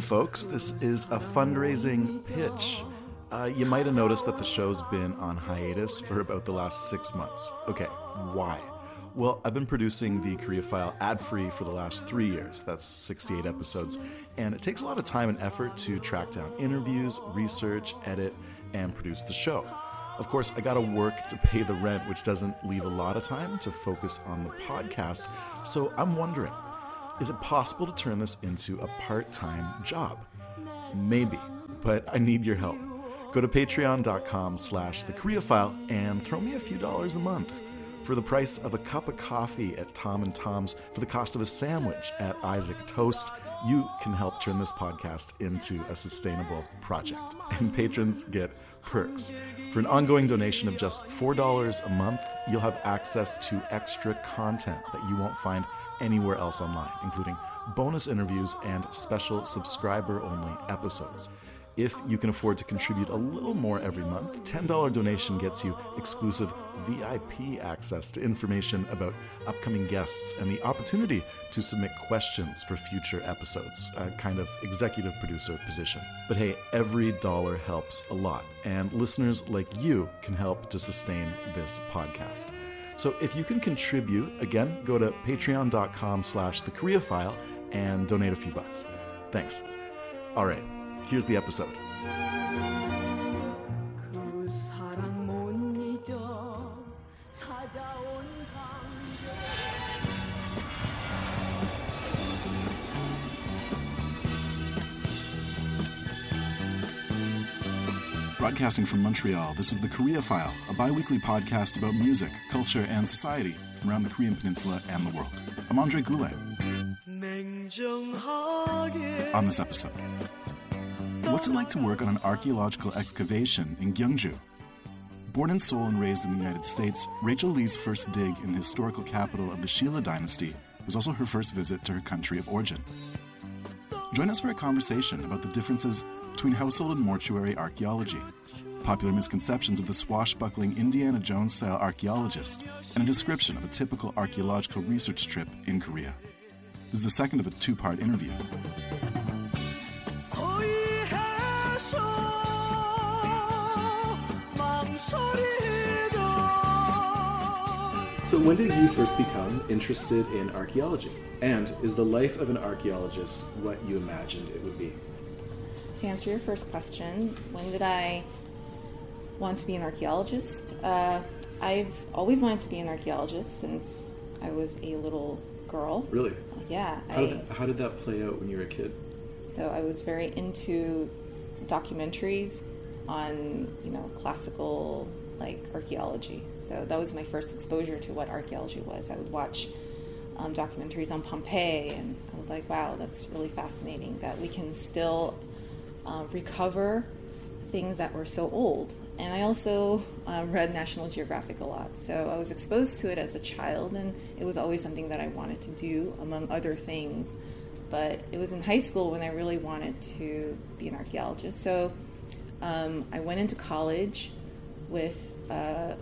Folks, this is a fundraising pitch. Uh, you might have noticed that the show's been on hiatus for about the last six months. Okay, why? Well, I've been producing the Korea File ad free for the last three years. That's 68 episodes. And it takes a lot of time and effort to track down interviews, research, edit, and produce the show. Of course, I gotta work to pay the rent, which doesn't leave a lot of time to focus on the podcast. So I'm wondering is it possible to turn this into a part time job? Maybe, but I need your help. Go to patreon.com slash the Korea File and throw me a few dollars a month. For the price of a cup of coffee at Tom and Tom's, for the cost of a sandwich at Isaac Toast, you can help turn this podcast into a sustainable project. And patrons get perks. For an ongoing donation of just $4 a month, you'll have access to extra content that you won't find anywhere else online, including bonus interviews and special subscriber only episodes. If you can afford to contribute a little more every month, $10 donation gets you exclusive VIP access to information about upcoming guests and the opportunity to submit questions for future episodes, a kind of executive producer position. But hey, every dollar helps a lot, and listeners like you can help to sustain this podcast. So if you can contribute, again, go to patreon.com slash the Korea file and donate a few bucks. Thanks. All right, here's the episode. Broadcasting from Montreal, this is the Korea File, a bi weekly podcast about music, culture, and society around the Korean Peninsula and the world. I'm Andre Goulet. On this episode, what's it like to work on an archaeological excavation in Gyeongju? Born in Seoul and raised in the United States, Rachel Lee's first dig in the historical capital of the Shilla dynasty was also her first visit to her country of origin. Join us for a conversation about the differences between household and mortuary archaeology, popular misconceptions of the swashbuckling Indiana Jones style archaeologist, and a description of a typical archaeological research trip in Korea. This is the second of a two part interview. So, when did you first become interested in archaeology? And is the life of an archaeologist what you imagined it would be? To answer your first question, when did I want to be an archaeologist? Uh, I've always wanted to be an archaeologist since I was a little girl. Really? Yeah. How, I, did, how did that play out when you were a kid? so I was very into documentaries on, you know, classical like archaeology. So that was my first exposure to what archaeology was. I would watch um, documentaries on Pompeii, and I was like, wow, that's really fascinating that we can still uh, recover things that were so old. And I also um, read National Geographic a lot, so I was exposed to it as a child, and it was always something that I wanted to do, among other things. But it was in high school when I really wanted to be an archaeologist. So um, I went into college with uh,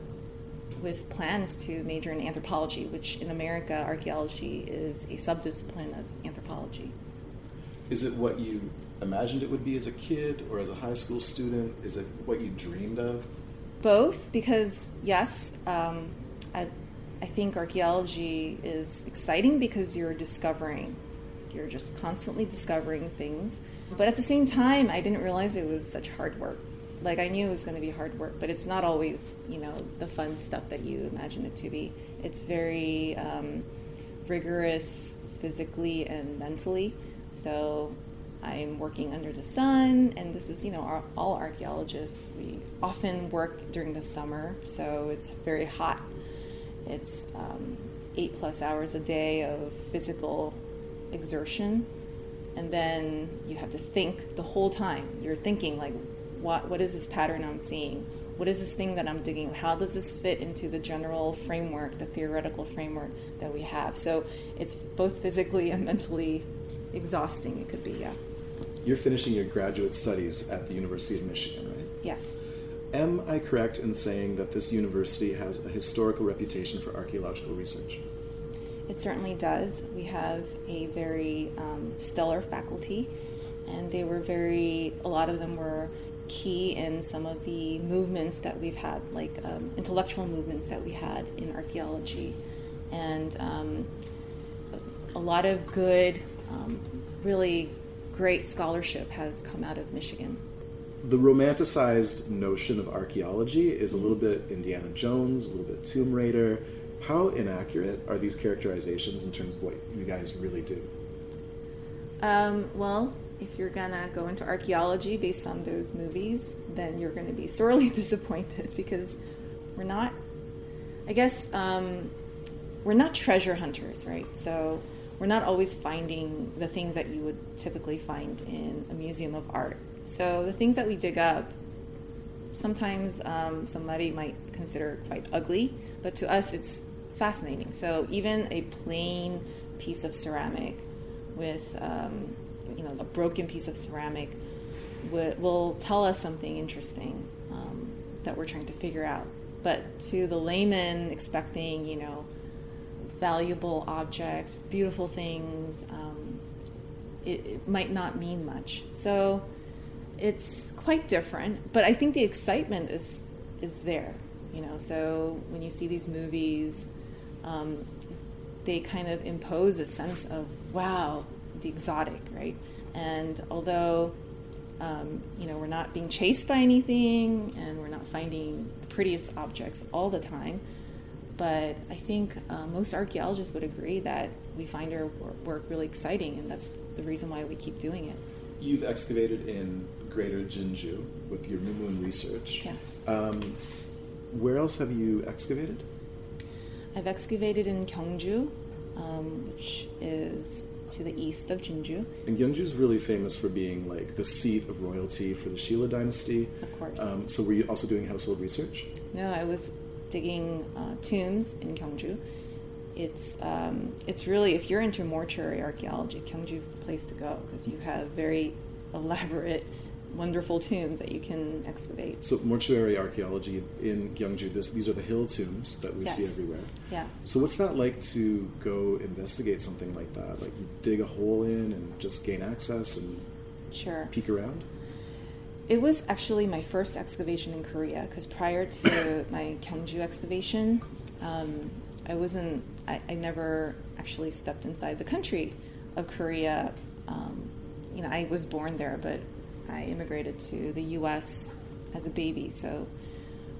with plans to major in anthropology, which in America, archaeology is a subdiscipline of anthropology. Is it what you imagined it would be as a kid or as a high school student? Is it what you dreamed of? Both, because yes, um, I, I think archaeology is exciting because you're discovering, you're just constantly discovering things. But at the same time, I didn't realize it was such hard work. Like I knew it was going to be hard work, but it's not always, you know, the fun stuff that you imagine it to be. It's very um, rigorous physically and mentally. So I'm working under the sun, and this is, you know, our, all archaeologists. We often work during the summer, so it's very hot. It's um, eight plus hours a day of physical exertion, and then you have to think the whole time. You're thinking like, what what is this pattern I'm seeing? What is this thing that I'm digging? How does this fit into the general framework, the theoretical framework that we have? So it's both physically and mentally exhausting. It could be, yeah. You're finishing your graduate studies at the University of Michigan, right? Yes. Am I correct in saying that this university has a historical reputation for archaeological research? It certainly does. We have a very um, stellar faculty, and they were very, a lot of them were key in some of the movements that we've had, like um, intellectual movements that we had in archaeology. And um, a lot of good, um, really great scholarship has come out of Michigan. The romanticized notion of archaeology is a little bit Indiana Jones, a little bit Tomb Raider. How inaccurate are these characterizations in terms of what you guys really do? Um, well, if you're gonna go into archaeology based on those movies, then you're gonna be sorely disappointed because we're not. I guess um, we're not treasure hunters, right? So we're not always finding the things that you would typically find in a museum of art. So the things that we dig up, sometimes um, somebody might consider quite ugly, but to us it's fascinating. So even a plain piece of ceramic with, um, you know, a broken piece of ceramic will, will tell us something interesting um, that we're trying to figure out. But to the layman expecting, you know, valuable objects, beautiful things, um, it, it, might not mean much. So it's quite different, but I think the excitement is is there. You know, so when you see these movies, um, they kind of impose a sense of wow, the exotic, right? And although um, you know we're not being chased by anything, and we're not finding the prettiest objects all the time but I think uh, most archaeologists would agree that we find our work really exciting, and that's the reason why we keep doing it. You've excavated in Greater Jinju with your New Moon research. Yes. Um, where else have you excavated? I've excavated in Gyeongju, um, which is to the east of Jinju. And Gyeongju is really famous for being like the seat of royalty for the Shilla dynasty. Of course. Um, so were you also doing household research? No, I was digging uh, tombs in Gyeongju. It's um, it's really if you're into mortuary archaeology, Gyeongju is the place to go because you have very elaborate, wonderful tombs that you can excavate. So mortuary archaeology in Gyeongju, this, these are the hill tombs that we yes. see everywhere. Yes. So what's that like to go investigate something like that? Like you dig a hole in and just gain access and sure peek around. It was actually my first excavation in Korea because prior to my Gyeongju excavation, um, I wasn't. I, I, never actually stepped inside the country of Korea. Um, you know, I was born there, but I immigrated to the U.S. as a baby. So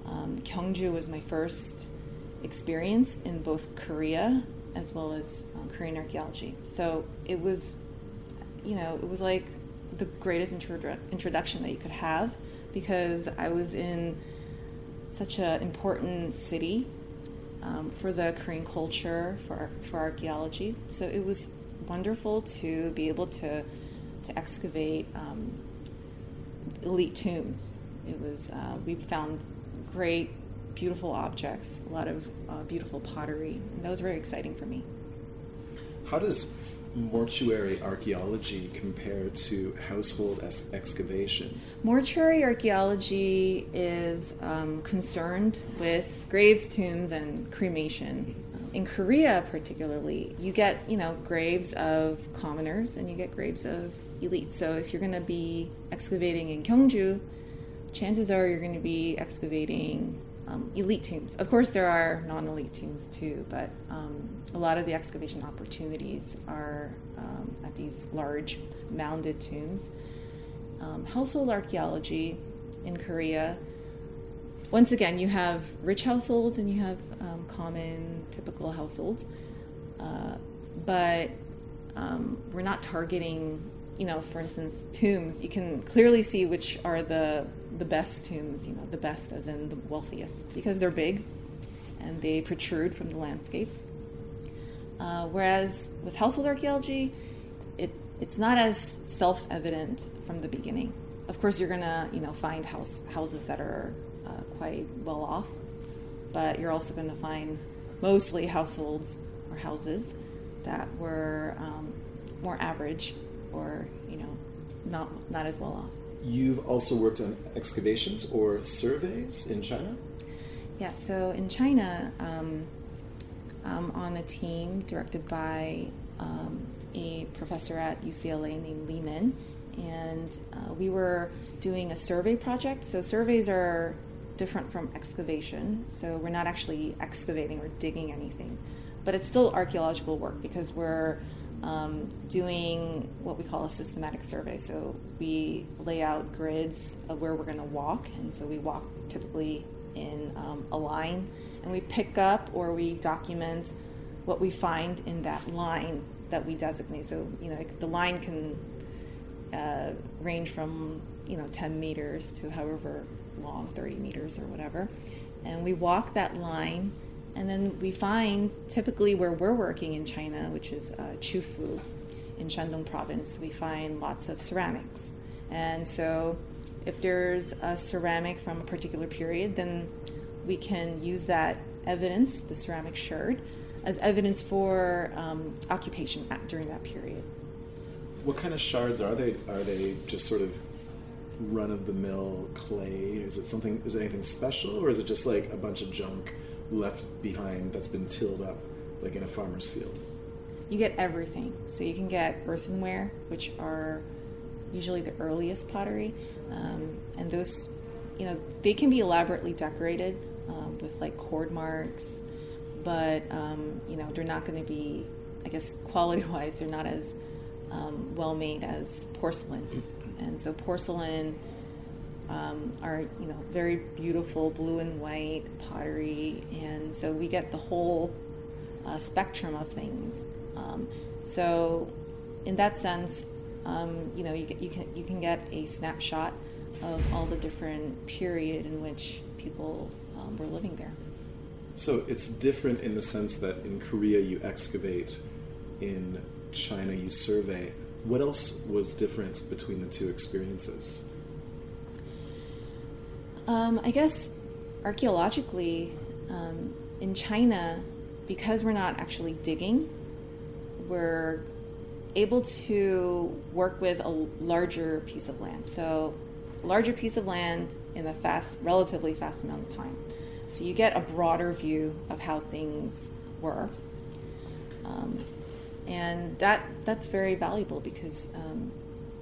um, Gyeongju was my first experience in both Korea as well as um, Korean archaeology. So it was, you know, it was like the greatest introdu- introduction that you could have because I was in such an important city um, for the Korean culture, for for archaeology. So it was wonderful to be able to to excavate um, elite tombs. It was uh, we found great, beautiful objects, a lot of uh, beautiful pottery, and that was very exciting for me. How does mortuary archaeology compare to household excavation? Mortuary archaeology is um, concerned with graves, tombs, and cremation. In Korea, particularly, you get you know graves of commoners and you get graves of elites. So if you're going to be excavating in Gyeongju, chances are you're going to be excavating um, elite tombs. Of course, there are non elite tombs too, but um, a lot of the excavation opportunities are um, at these large mounded tombs. Um, household archaeology in Korea, once again, you have rich households and you have um, common, typical households, uh, but um, we're not targeting you know, for instance, tombs, you can clearly see which are the the best tombs, you know, the best as in the wealthiest because they're big and they protrude from the landscape. Uh, whereas with household archaeology, it, it's not as self-evident from the beginning. Of course, you're gonna you know find house houses that are uh, quite well off, but you're also going to find mostly households or houses that were um, more average or you know not not as well off. You've also worked on excavations or surveys in China. Yeah, so in China, um, I'm on a team directed by um, a professor at UCLA named Li Min, and uh, we were doing a survey project. So surveys are different from excavation. So we're not actually excavating or digging anything, but it's still archaeological work because we're um, doing what we call a systematic survey. So we lay out grids of where we're going to walk, and so we walk typically in um, a line, and we pick up or we document what we find in that line that we designate. So you know the line can uh, range from you know 10 meters to however long, 30 meters or whatever. And we walk that line, and then we find typically where we're working in China, which is uh, Qufu in Shandong province, we find lots of ceramics. And so if there's a ceramic from a particular period, then we can use that evidence, the ceramic shard, as evidence for um, occupation at, during that period. What kind of shards are they? Are they just sort of run of the mill clay? Is it something? Is it anything special, or is it just like a bunch of junk left behind that's been tilled up, like in a farmer's field? You get everything. So you can get earthenware, which are usually the earliest pottery, um, and those, you know, they can be elaborately decorated um, with like cord marks, but um, you know they're not going to be, I guess, quality-wise, they're not as um, well made as porcelain and so porcelain um, are you know very beautiful blue and white pottery, and so we get the whole uh, spectrum of things. Um, so in that sense, um, you know you, you can you can get a snapshot of all the different period in which people um, were living there. So it's different in the sense that in Korea you excavate, in China you survey. What else was different between the two experiences? Um, I guess archaeologically, um, in China, because we're not actually digging, we're able to work with a larger piece of land. So, larger piece of land in a fast, relatively fast amount of time. So you get a broader view of how things were. Um, and that that's very valuable because um,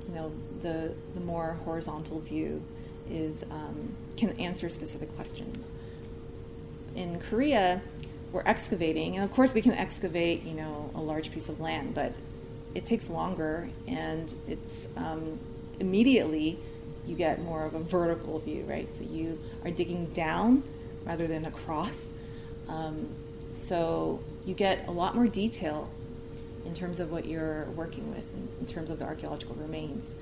you know the the more horizontal view is um, can answer specific questions. In Korea, we're excavating, and of course we can excavate you know a large piece of land, but it takes longer, and it's um, immediately you get more of a vertical view, right? So you are digging down rather than across. Um, so you get a lot more detail in terms of what you're working with, in, in terms of the archaeological remains.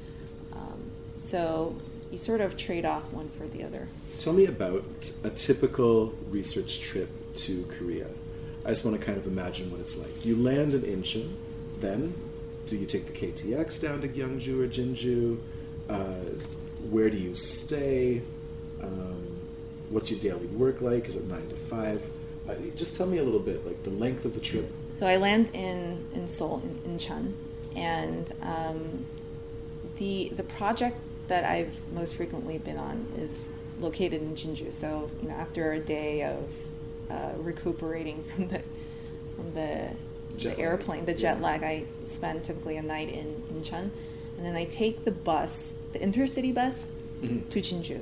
Um, so you sort of trade off one for the other. Tell me about a typical research trip to Korea. I just want to kind of imagine what it's like. You land in Incheon, then do you take the KTX down to Gyeongju or Jinju? Uh, where do you stay? Um, what's your daily work like? Is it nine to five? Uh, just tell me a little bit, like the length of the trip. So I land in in Seoul in Incheon, and um, the the project that I've most frequently been on is located in Jinju. So you know, after a day of uh, recuperating from the from the, the airplane, the jet lag, I spend typically a night in Incheon, and then I take the bus, the intercity bus, mm-hmm. to Jinju,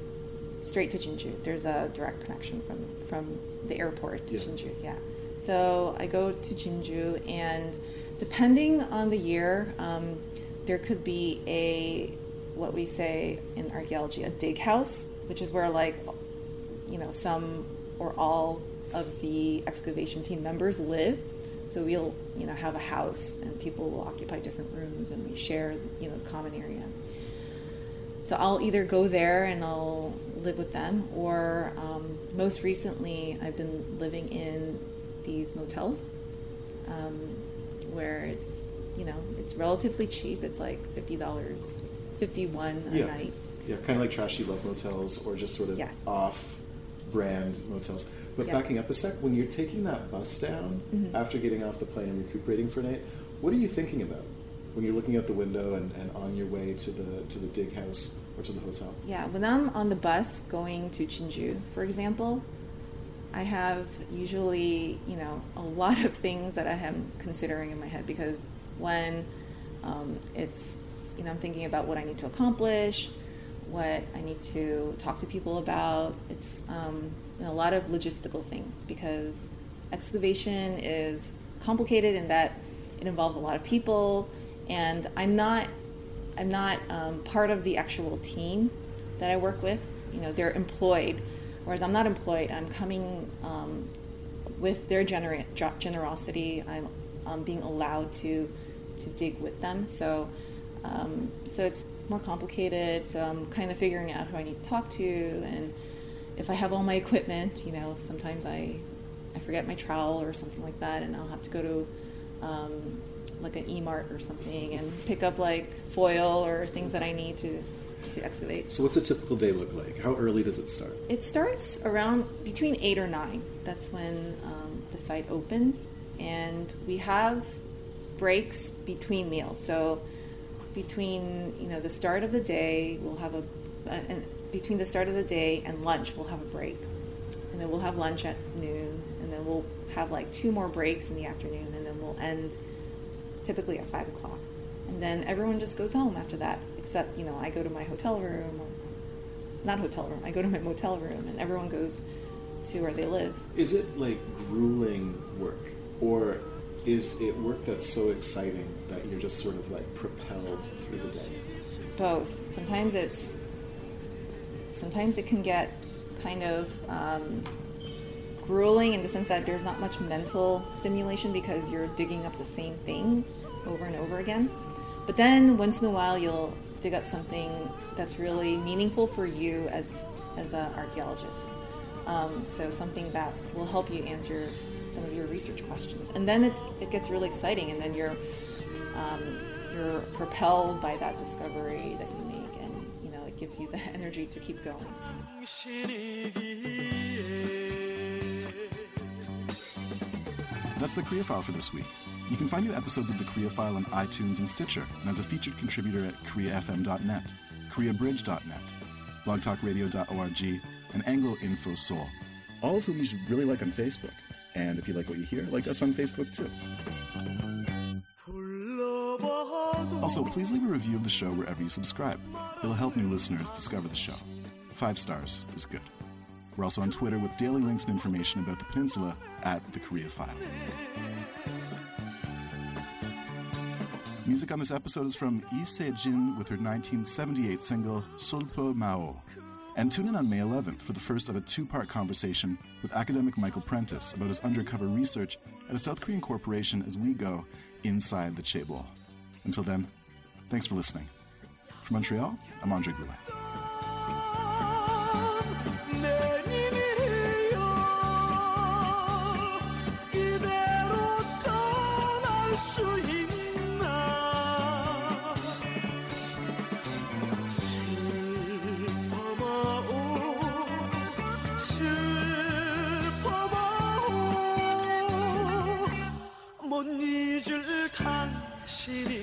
straight to Jinju. There's a direct connection from from the airport to yeah. Jinju. Yeah. So I go to Jinju, and depending on the year, um, there could be a what we say in archaeology a dig house, which is where like you know some or all of the excavation team members live. So we'll you know have a house, and people will occupy different rooms, and we share you know the common area. so I'll either go there and I'll live with them, or um, most recently, I've been living in these motels um, where it's you know it's relatively cheap. It's like fifty dollars, fifty one a Yeah. night. Yeah, kind of like trashy love motels or just sort of Yes. off brand motels. But Yes. Mm-hmm. backing up a sec, when you're taking that bus down after getting off the plane and recuperating for a night, what are you thinking about when you're looking out the window and, and on your way to the to the dig house or to the hotel? Yeah, when I'm on the bus going to Jinju, for example, I have usually, you know, a lot of things that I am considering in my head because when um, it's, you know, I'm thinking about what I need to accomplish, what I need to talk to people about. It's um, a lot of logistical things because excavation is complicated in that it involves a lot of people, and I'm not I'm not um, part of the actual team that I work with. You know, they're employed, whereas I'm not employed. I'm coming um, with their gener- generosity. I'm, um being allowed to to dig with them. So, um, so it's, it's more complicated. So I'm kind of figuring out who I need to talk to, and if I have all my equipment, you know, sometimes I I forget my trowel or something like that, and I'll have to go to um, like an E-Mart or something and pick up like foil or things that I need to to excavate. So what's a typical day look like? How early does it start? It starts around between eight or nine. That's when um, the site opens, and we have breaks between meals. So between you know the start of the day, we'll have a, and between the start of the day and lunch, we'll have a break, and then we'll have lunch at noon, and then we'll have like two more breaks in the afternoon, and then we'll end typically at five o'clock, and then everyone just goes home after that. Except you know I go to my hotel room or not hotel room. I go to my motel room, and everyone goes to where they live. Is it like grueling work, or is it work that's so exciting that you're just sort of like propelled through the day? Both. Sometimes it's sometimes it can get kind of um, grueling in the sense that there's not much mental stimulation because you're digging up the same thing over and over again. But then once in a while you'll dig up something that's really meaningful for you as as an archaeologist. Um, so something that will help you answer some of your research questions, and then it's, it gets really exciting, and then you're um, you're propelled by that discovery that you make, and you know it gives you the energy to keep going. That's the Korea File for this week. You can find new episodes of the Korea File on iTunes and Stitcher, and as a featured contributor at KoreaFM.net, KoreaBridge.net, BlogTalkRadio.org, and AngloInfo Seoul. All of whom you should really like on Facebook. And if you like what you hear, like us on Facebook too. Also, please leave a review of the show wherever you subscribe. It'll help new listeners discover the show. Five stars is good. We're also on Twitter with daily links and information about the peninsula at the Korea File. Music on this episode is from Lee Se-jin with her 1978 single Solpo Mao. And tune in on May 11th for the first of a two-part conversation with academic Michael Prentice about his undercover research at a South Korean corporation as we go inside the chaebol. Until then, thanks for listening. From Montreal, I'm Andre Goulet. Chile.